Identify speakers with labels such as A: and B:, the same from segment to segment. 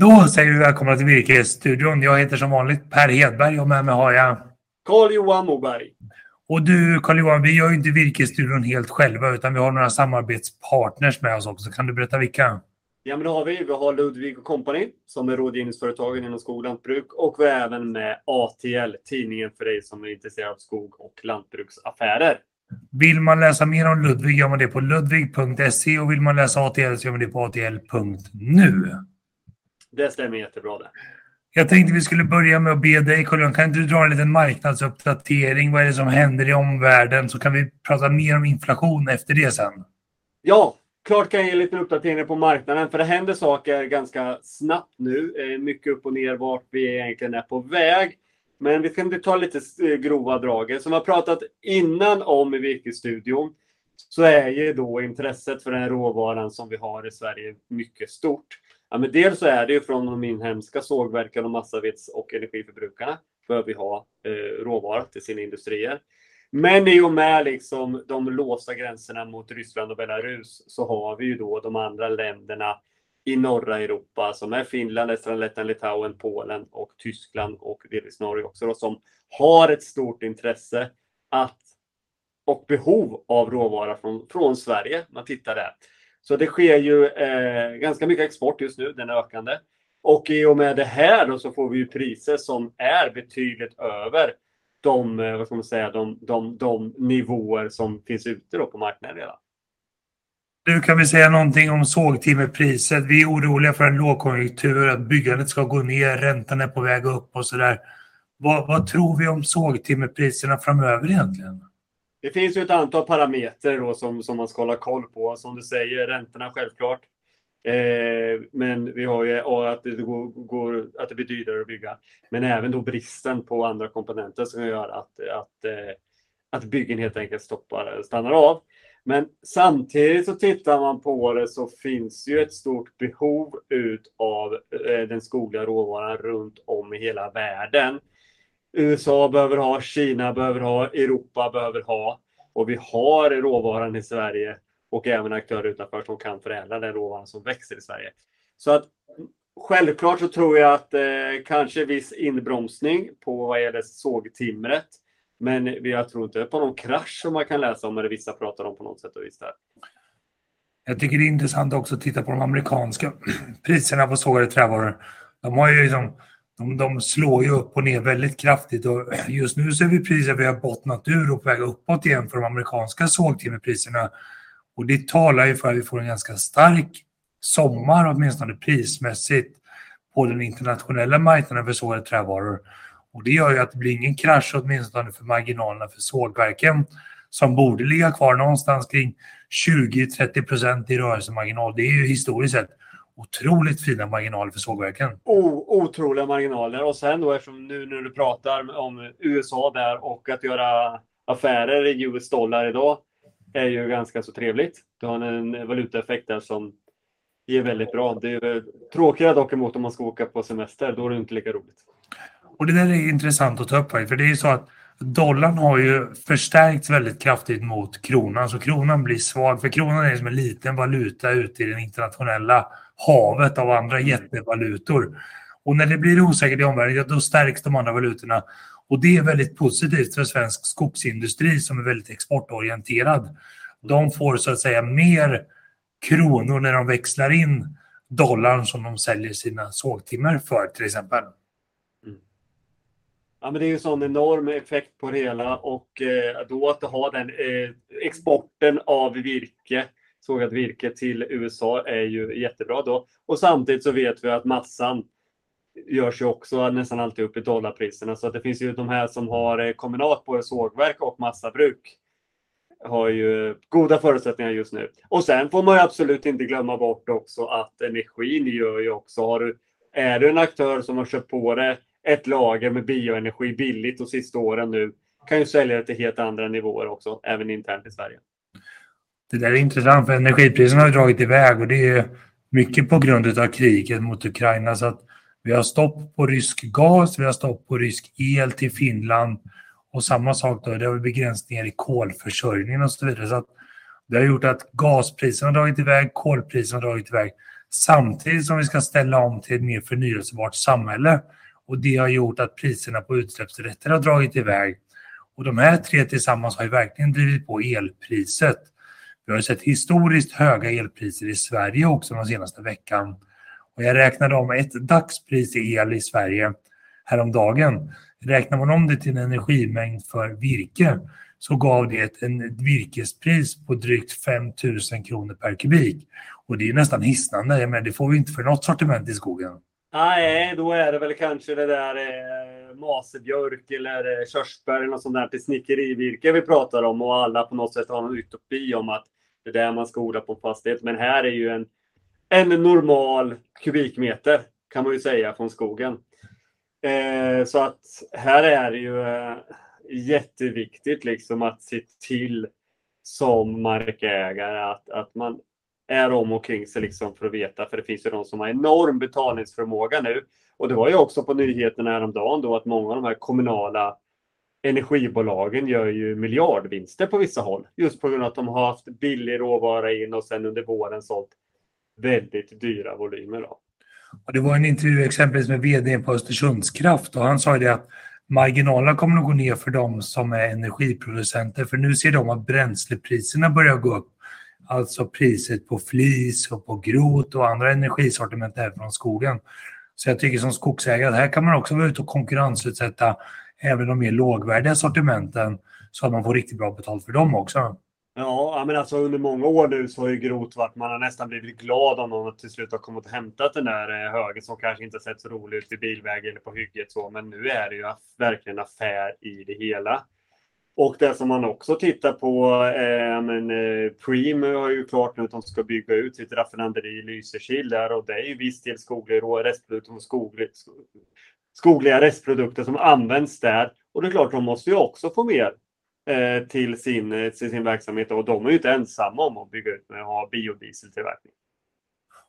A: Då säger vi välkomna till Virkesstudion. Jag heter som vanligt Per Hedberg och med mig har jag
B: Carl-Johan Moberg.
A: Och du Carl-Johan, vi gör ju inte Virkesstudion helt själva utan vi har några samarbetspartners med oss också. Kan du berätta vilka?
B: Ja, men det har vi. Vi har Ludvig Company som är rådgivningsföretagen inom skog och lantbruk och vi är även med ATL, tidningen för dig som är intresserad av skog och lantbruksaffärer.
A: Vill man läsa mer om Ludvig gör man det på ludvig.se och vill man läsa ATL så gör man det på atl.nu.
B: Det stämmer jättebra det.
A: Jag tänkte vi skulle börja med att be dig, Carl kan inte du dra en liten marknadsuppdatering? Vad är det som händer i omvärlden? Så kan vi prata mer om inflation efter det sen.
B: Ja, klart kan jag ge lite uppdateringar på marknaden, för det händer saker ganska snabbt nu. Eh, mycket upp och ner vart vi egentligen är på väg. Men vi ska inte ta lite eh, grova drag. Som vi har pratat innan om i Virkesstudion så är ju då intresset för den råvaran som vi har i Sverige mycket stort. Ja, men dels så är det ju från de inhemska sågverken och massaveds och energiförbrukarna. Behöver vi ha eh, råvara till sina industrier. Men i och med liksom de låsta gränserna mot Ryssland och Belarus så har vi ju då de andra länderna i norra Europa som är Finland, Estland, Lettland, Litauen, Polen och Tyskland och delvis Norge också då, som har ett stort intresse att och behov av råvara från, från Sverige. Man tittar där. Så det sker ju eh, ganska mycket export just nu, den är ökande. Och i och med det här då så får vi ju priser som är betydligt över de, eh, vad ska man säga, de, de, de nivåer som finns ute då på marknaden redan.
A: Du, kan vi säga någonting om sågtimmerpriset? Vi är oroliga för en lågkonjunktur, att byggandet ska gå ner, räntan är på väg upp och sådär. Vad, vad tror vi om sågtimmerpriserna framöver egentligen?
B: Det finns ju ett antal parametrar då som, som man ska hålla koll på. Som du säger, räntorna självklart. Eh, men vi har ju att det, går, går, att det blir dyrare att bygga. Men även då bristen på andra komponenter som gör att, att, eh, att byggen helt enkelt stoppar, stannar av. Men samtidigt så tittar man på det så finns ju ett stort behov utav eh, den skogliga råvaran runt om i hela världen. USA behöver ha, Kina behöver ha, Europa behöver ha. Och vi har råvaran i Sverige och även aktörer utanför som kan förädla den råvaran som växer i Sverige. Så att självklart så tror jag att eh, kanske viss inbromsning på vad gäller sågtimret. Men jag tror inte på någon krasch som man kan läsa om eller vissa pratar om på något sätt och vis där.
A: Jag tycker det är intressant också att titta på de amerikanska priserna på sågade trävaror. De har ju liksom de, de slår ju upp och ner väldigt kraftigt och just nu ser vi priser vi har bottnat ur och på väg uppåt igen för de amerikanska sågtimmerpriserna. Och det talar ju för att vi får en ganska stark sommar åtminstone prismässigt på den internationella marknaden för sågade trävaror. Och det gör ju att det blir ingen krasch åtminstone för marginalerna för sågverken som borde ligga kvar någonstans kring 20-30 procent i rörelsemarginal. Det är ju historiskt sett otroligt fina marginaler för sågverken.
B: O, otroliga marginaler. Och sen då eftersom nu när du pratar om USA där och att göra affärer i US dollar idag är ju ganska så trevligt. Du har en valutaeffekt där som är väldigt bra. Det är tråkigare dock emot om man ska åka på semester. Då är det inte lika roligt.
A: Och det där är intressant att ta upp för det är ju så att dollarn har ju förstärkts väldigt kraftigt mot kronan, så kronan blir svag. För kronan är som en liten valuta ute i den internationella havet av andra jättevalutor. Och när det blir osäkert i omvärlden, då stärks de andra valutorna. Och det är väldigt positivt för svensk skogsindustri som är väldigt exportorienterad. De får så att säga mer kronor när de växlar in dollarn som de säljer sina sågtimmer för till exempel. Mm.
B: Ja, men det är ju en sån enorm effekt på det hela och eh, då att ha den eh, exporten av virke sågat virke till USA är ju jättebra då. Och samtidigt så vet vi att massan görs ju också nästan alltid upp i dollarpriserna. Så att det finns ju de här som har eh, kombinat både sågverk och massabruk har ju goda förutsättningar just nu. Och sen får man ju absolut inte glömma bort också att energin gör ju också. Har du, är du en aktör som har köpt på det ett lager med bioenergi billigt de sista åren nu kan ju sälja det till helt andra nivåer också, även internt i Sverige.
A: Det där är intressant för energipriserna har dragit iväg och det är mycket på grund av kriget mot Ukraina. Så att vi har stopp på rysk gas, vi har stopp på rysk el till Finland och samma sak då, det har begränsningar i kolförsörjningen och så vidare. Så att det har gjort att gaspriserna har dragit iväg, kolpriserna har dragit iväg. samtidigt som vi ska ställa om till ett mer förnyelsebart samhälle. Och det har gjort att priserna på utsläppsrätter har dragit iväg. Och de här tre tillsammans har ju verkligen drivit på elpriset. Vi har sett historiskt höga elpriser i Sverige också den senaste veckan. Och jag räknade om ett dagspris i el i Sverige häromdagen. Räknar man om det till en energimängd för virke så gav det ett en virkespris på drygt 5 000 kronor per kubik. Och det är nästan hisnande, men det får vi inte för något sortiment i skogen.
B: Nej, då är det väl kanske det där eh, masebjörk eller eh, körsbär eller något sånt där till snickerivirke vi pratar om och alla på något sätt har en utopi om att det är där man ska odla på en fastighet. Men här är ju en, en normal kubikmeter kan man ju säga från skogen. Eh, så att här är det ju eh, jätteviktigt liksom att se till som markägare att, att man är om och kring sig liksom för att veta. För det finns ju de som har enorm betalningsförmåga nu. Och det var ju också på nyheterna häromdagen då att många av de här kommunala energibolagen gör ju miljardvinster på vissa håll. Just på grund av att de har haft billig råvara in och sen under våren sålt väldigt dyra volymer. Då.
A: Och det var en intervju exempelvis med vd på Östersundskraft och han sa ju det att marginalerna kommer att gå ner för de som är energiproducenter för nu ser de att bränslepriserna börjar gå upp. Alltså priset på flis och på grot och andra energisortiment här från skogen. Så jag tycker som skogsägare att här kan man också vara ute och konkurrensutsätta även de mer lågvärdiga sortimenten så att man får riktigt bra betalt för dem också.
B: Ja, men alltså under många år nu så har ju grot varit, man har nästan blivit glad om någon till slut har kommit och hämtat den där eh, högen som kanske inte sett så rolig ut i bilväg eller på hygget så, men nu är det ju verkligen affär i det hela. Och det som man också tittar på, eh, men eh, Preem har ju klart nu att de ska bygga ut sitt raffinaderi i Lysekil där och det är ju viss del skogliga restprodukter och skoglig, skogliga restprodukter som används där. Och det är klart, de måste ju också få mer eh, till, sin, till sin verksamhet och de är ju inte ensamma om att bygga ut med att ha biodieseltillverkning.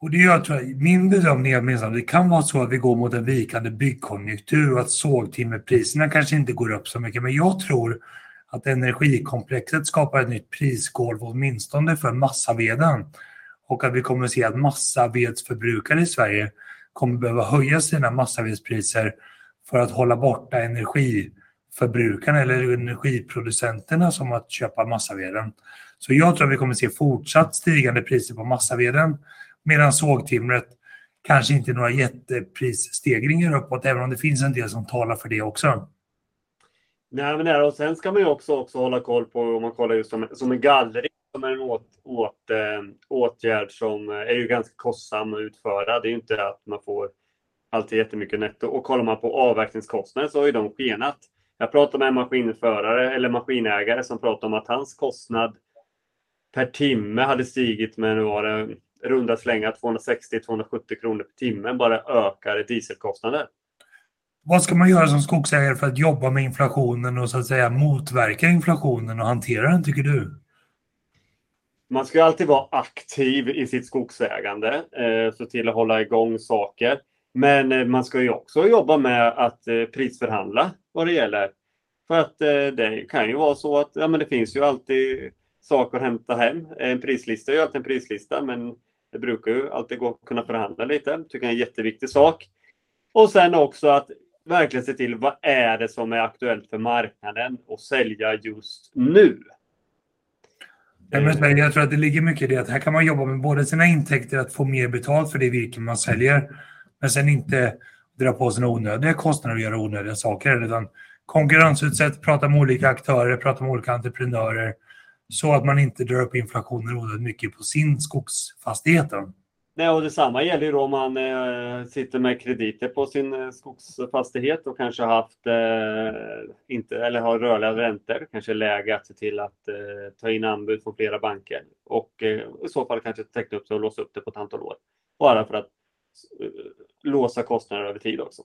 A: Och det gör, tror, eh, min bedömning är att det kan vara så att vi går mot en vikande byggkonjunktur och att sågtimmerpriserna kanske inte går upp så mycket. Men jag tror att energikomplexet skapar ett nytt prisgolv åtminstone för massaveden. Och att vi kommer att se att massavedsförbrukare i Sverige kommer behöva höja sina massavedspriser för att hålla borta energiförbrukarna eller energiproducenterna som att köpa massaveden. Så jag tror att vi kommer att se fortsatt stigande priser på massaveden medan sågtimret kanske inte några jätteprisstegringar uppåt, även om det finns en del som talar för det också.
B: Nej, men det, och sen ska man ju också, också hålla koll på, om man kollar just som, som en gallring, som är en åt, åt, äh, åtgärd som eh, är ju ganska kostsam att utföra. Det är ju inte att man får alltid jättemycket netto. Och kollar man på avverkningskostnader så har ju de skenat. Jag pratade med en maskinförare eller maskinägare som pratade om att hans kostnad per timme hade stigit med nu var det runda slänga 260-270 kronor per timme bara ökade dieselkostnader.
A: Vad ska man göra som skogsägare för att jobba med inflationen och så att säga motverka inflationen och hantera den, tycker du?
B: Man ska alltid vara aktiv i sitt skogsägande, eh, se till att hålla igång saker. Men eh, man ska ju också jobba med att eh, prisförhandla vad det gäller. För att det kan ju vara så att ja, men det finns ju alltid saker att hämta hem. En prislista är ju alltid en prislista, men det brukar ju alltid gå att kunna förhandla lite. Det tycker jag är en jätteviktig sak. Och sen också att verkligen se till vad är det som är aktuellt för marknaden och sälja just nu.
A: Jag tror att det ligger mycket i det att här kan man jobba med både sina intäkter, att få mer betalt för det virke man säljer, men sen inte dra på sina onödiga kostnader och göra onödiga saker. Utan konkurrensutsätt, prata med olika aktörer, prata med olika entreprenörer så att man inte drar upp inflationen onödigt mycket på sin skogsfastighet.
B: Nej, och detsamma gäller ju då om man eh, sitter med krediter på sin eh, skogsfastighet och kanske haft eh, inte eller har rörliga räntor. Kanske läge att se till att eh, ta in anbud från flera banker och eh, i så fall kanske teckna upp sig och låsa upp det på ett antal år. Bara för att eh, låsa kostnader över tid också.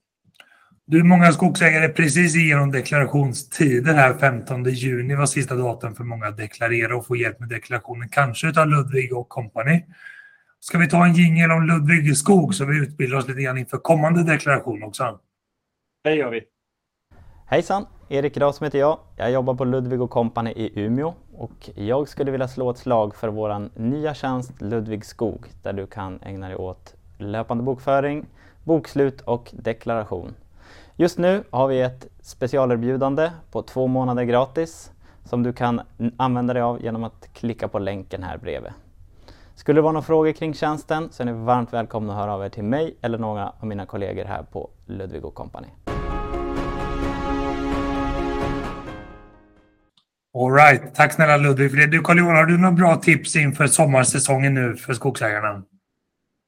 A: Du, många skogsägare precis igenom deklarationstider här. 15 juni var sista datum för många att deklarera och få hjälp med deklarationen. Kanske utav Ludvig och kompani. Ska vi ta en jingel om Ludvig Skog så vi utbildar oss lite grann inför kommande deklaration också?
B: Det gör vi.
C: Hejsan! Erik Rasm heter jag. Jag jobbar på Ludvig och Company i Umeå och jag skulle vilja slå ett slag för vår nya tjänst Ludvig Skog där du kan ägna dig åt löpande bokföring, bokslut och deklaration. Just nu har vi ett specialerbjudande på två månader gratis som du kan använda dig av genom att klicka på länken här bredvid. Skulle det vara några frågor kring tjänsten så är ni varmt välkomna att höra av er till mig eller några av mina kollegor här på Ludvig Company.
A: Alright, tack snälla Ludvig för det. Du Carl-Johan, har du några bra tips inför sommarsäsongen nu för skogsägarna?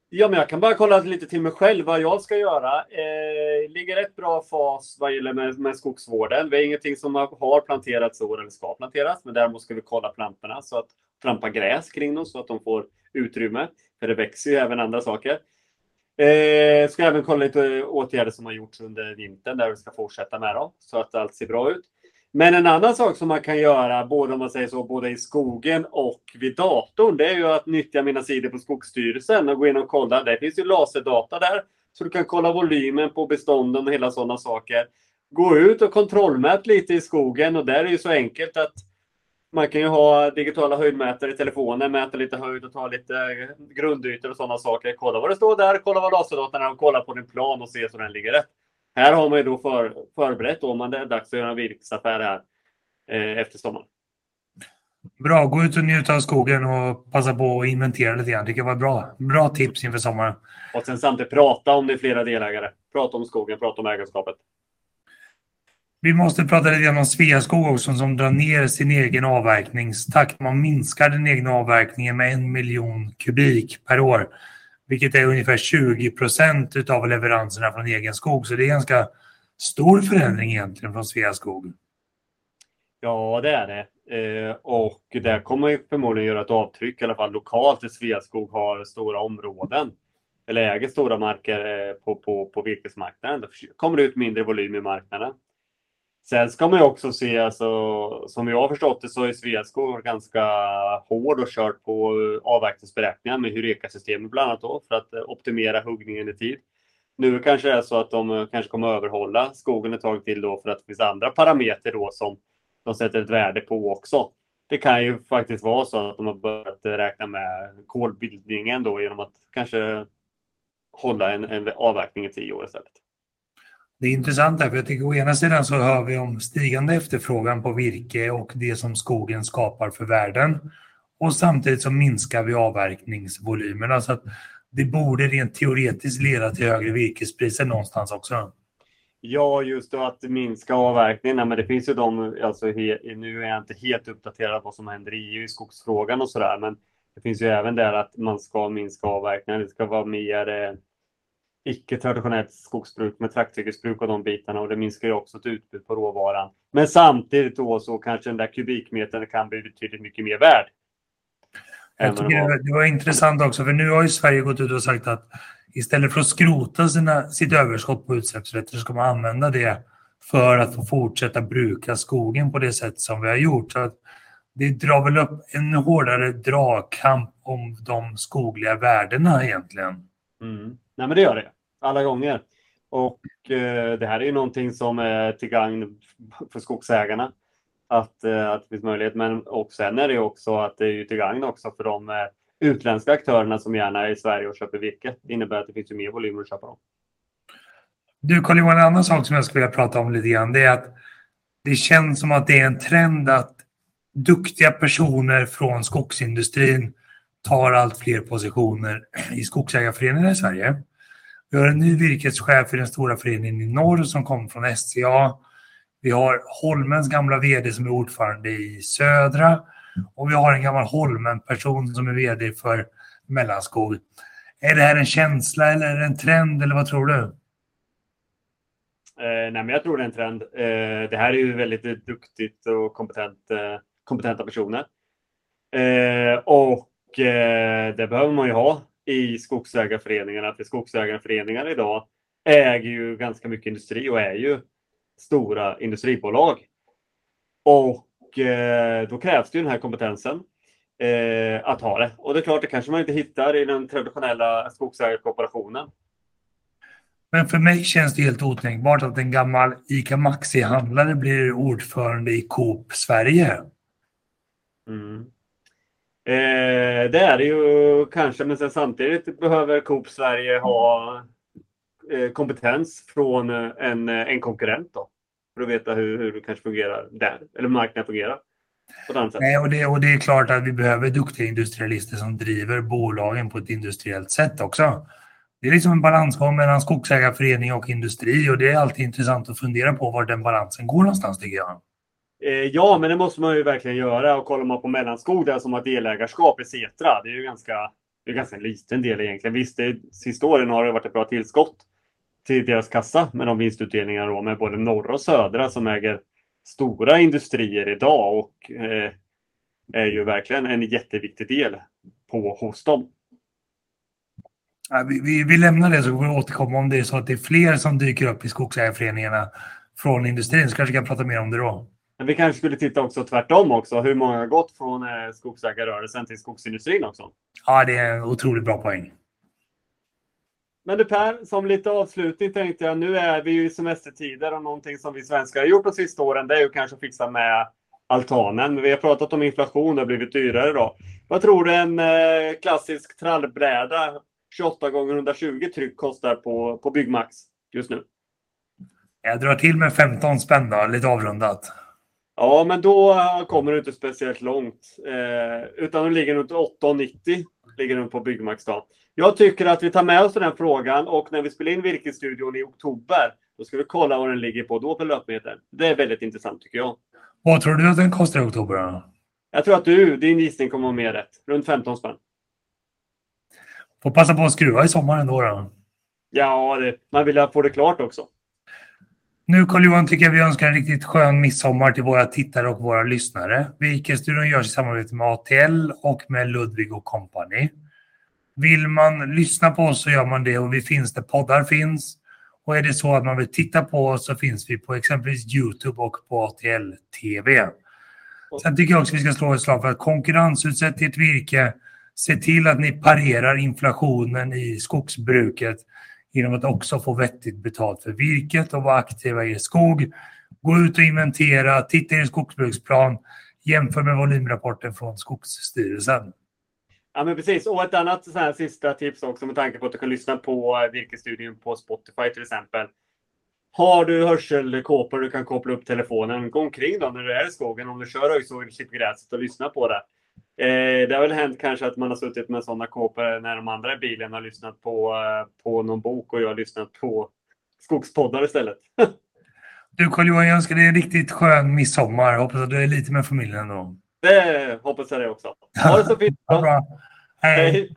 B: Ja, men jag kan bara kolla lite till mig själv vad jag ska göra. Eh, ligger rätt bra fas vad gäller med, med skogsvården. Vi har ingenting som har planterats i år eller ska planteras, men däremot ska vi kolla plantorna så att trampa gräs kring dem så att de får utrymme. För det växer ju även andra saker. Eh, ska även kolla lite åtgärder som har gjorts under vintern där vi ska fortsätta med dem så att allt ser bra ut. Men en annan sak som man kan göra, både om man säger så, både i skogen och vid datorn, det är ju att nyttja mina sidor på Skogsstyrelsen och gå in och kolla. Det finns ju laserdata där, så du kan kolla volymen på bestånden och hela sådana saker. Gå ut och kontrollmät lite i skogen och där är det ju så enkelt att man kan ju ha digitala höjdmätare i telefonen, mäta lite höjd och ta lite grundytor och sådana saker. Kolla vad det står där, kolla vad laserdatan är och kolla på din plan och se så den ligger rätt. Här har man ju då för, förberett om man det är dags att göra en virkesaffär här eh, efter sommaren.
A: Bra, gå ut och njuta av skogen och passa på att inventera lite grann. Det kan vara bra. Bra tips inför sommaren.
B: Och sen samtidigt prata om det är flera delägare. Prata om skogen, prata om ägarskapet.
A: Vi måste prata lite grann om Sveaskog också som drar ner sin egen avverkningstakt. Man minskar den egna avverkningen med en miljon kubik per år vilket är ungefär 20 procent av leveranserna från egen skog. Så det är en ganska stor förändring egentligen från Sveaskog.
B: Ja, det är det. Eh, och det kommer förmodligen göra ett avtryck, i alla fall lokalt, där Sveaskog har stora områden eller äger stora marker eh, på, på, på virkesmarknaden. Det kommer det ut mindre volym i marknaden. Sen ska man ju också se, alltså, som jag har förstått det, så är Sveaskog ganska hård och kört på avverkningsberäkningar med Hureka-systemet bland annat då, för att eh, optimera huggningen i tid. Nu kanske det är så att de eh, kanske kommer att överhålla skogen ett tag till då för att det finns andra parametrar då som de sätter ett värde på också. Det kan ju faktiskt vara så att de har börjat räkna med kolbildningen då genom att kanske hålla en, en avverkning i tio år istället
A: det är intressant därför jag tycker å ena sidan så hör vi om stigande efterfrågan på virke och det som skogen skapar för världen. Och samtidigt så minskar vi avverkningsvolymerna så att det borde rent teoretiskt leda till högre virkespriser någonstans också.
B: Ja, just det, att minska avverkningarna. Men det finns ju de, alltså, he, nu är jag inte helt uppdaterad på vad som händer i EU i skogsfrågan och sådär, men det finns ju även där att man ska minska avverkningarna. Det ska vara mer eh, icke-traditionellt skogsbruk med trakthyggesbruk och de bitarna och det minskar ju också ett utbud på råvaran. Men samtidigt då så kanske den där kubikmetern kan bli betydligt mycket mer värd.
A: Jag tycker det var, intressant också, för nu har ju Sverige gått ut och sagt att istället för att skrota sina, sitt överskott på utsläppsrätter ska man använda det för att få fortsätta bruka skogen på det sätt som vi har gjort. Så det drar väl upp en hårdare dragkamp om de skogliga värdena egentligen.
B: Mm. Nej, men det gör det alla gånger. Och eh, det här är ju någonting som är till gagn för skogsägarna. Att, eh, att det finns möjlighet. Men och sen är det också att det är till gagn också för de eh, utländska aktörerna som gärna är i Sverige och köper virke. Det innebär att det finns ju mer volymer att köpa dem.
A: Du Carl-Johan, en annan sak som jag skulle vilja prata om lite grann det är att det känns som att det är en trend att duktiga personer från skogsindustrin tar allt fler positioner i skogsägarföreningar i Sverige. Vi har en ny virkeschef i den stora föreningen i norr som kom från SCA. Vi har Holmens gamla vd som är ordförande i Södra och vi har en gammal Holmen-person som är vd för Mellanskog. Är det här en känsla eller är det en trend eller vad tror du?
B: Eh, nej, men jag tror det är en trend. Eh, det här är ju väldigt duktigt och kompetent, eh, kompetenta personer. Eh, och eh, det behöver man ju ha i skogsägarföreningarna. För skogsägarföreningar idag äger ju ganska mycket industri och är ju stora industribolag. Och eh, då krävs det ju den här kompetensen eh, att ha det. Och det är klart, det kanske man inte hittar i den traditionella skogsägarkooperationen.
A: Men för mig känns det helt otänkbart att en gammal ICA Maxi-handlare blir ordförande i Coop Sverige.
B: Mm. Eh, det är det ju kanske, men sen samtidigt behöver Coop Sverige ha eh, kompetens från eh, en, eh, en konkurrent då. För att veta hur, hur det kanske fungerar där, eller marknaden fungerar. På ett annat sätt.
A: Nej, och, det, och det är klart att vi behöver duktiga industrialister som driver bolagen på ett industriellt sätt också. Det är liksom en balansgång mellan skogsägarförening och industri och det är alltid intressant att fundera på var den balansen går någonstans tycker jag.
B: Eh, ja, men det måste man ju verkligen göra. Och kollar man på Mellanskog där som har delägarskap i Setra, det är ju ganska, det är ganska en liten del egentligen. Visst, det, sista åren har det varit ett bra tillskott till deras kassa med de vinstutdelningarna då, med både norra och södra som äger stora industrier idag och eh, är ju verkligen en jätteviktig del på, hos dem.
A: Ja, vi, vi, vi, lämnar det så får vi återkomma om det är så att det är fler som dyker upp i skogsägarföreningarna från industrin så kanske vi kan prata mer om det då.
B: Men vi kanske skulle titta också tvärtom också. Hur många har gått från eh, skogsägarrörelsen till skogsindustrin också?
A: Ja, det är en otroligt bra poäng.
B: Men du Per, som lite avslutning tänkte jag, nu är vi ju i semestertider och någonting som vi svenskar har gjort de sista åren, det är ju kanske att fixa med altanen. Vi har pratat om inflation, det har blivit dyrare då. Vad tror du en eh, klassisk trallbräda 28 gånger 120 tryck kostar på, på Byggmax just nu?
A: Jag drar till med 15 spänn då, lite avrundat.
B: Ja, men då kommer du inte speciellt långt. Eh, utan du ligger runt 8,90 ligger den på Byggmax då. Jag tycker att vi tar med oss den frågan och när vi spelar in Virkesstudion i oktober, då ska vi kolla vad den ligger på då på löpmeter. Det är väldigt intressant tycker jag.
A: Vad tror du att den kostar i oktober? Då?
B: Jag tror att du, din gissning kommer vara mer rätt. Runt 15 spänn.
A: Får passa på att skruva i sommar ändå då.
B: Ja, det, man vill få det klart också.
A: Nu Carl-Johan tycker jag vi önskar en riktigt skön midsommar till våra tittare och våra lyssnare. Virkesstudion görs i samarbete med ATL och med Ludvig och Company. Vill man lyssna på oss så gör man det och vi finns där poddar finns. Och är det så att man vill titta på oss så finns vi på exempelvis Youtube och på ATL TV. Sen tycker jag också att vi ska slå ett slag för att konkurrensutsätt ert virke. Se till att ni parerar inflationen i skogsbruket genom att också få vettigt betalt för virket och vara aktiva i er skog. Gå ut och inventera, titta i er skogsbruksplan, jämför med volymrapporten från Skogsstyrelsen.
B: Ja, men precis. Och ett annat så här, sista tips också med tanke på att du kan lyssna på eh, virkesstudien på Spotify till exempel. Har du hörselkåpor du kan koppla upp telefonen, gå omkring då när du är i skogen. Om du kör högsågen, klipper gräset och lyssna på det. Eh, det har väl hänt kanske att man har suttit med sådana kåpor när de andra i bilen har lyssnat på, eh, på någon bok och jag har lyssnat på skogspoddar istället.
A: du Carl-Johan, jag önskar dig en riktigt skön midsommar. Hoppas att du är lite med familjen ändå.
B: Det hoppas jag det också. Ha det så fint.
A: Hej. Hej.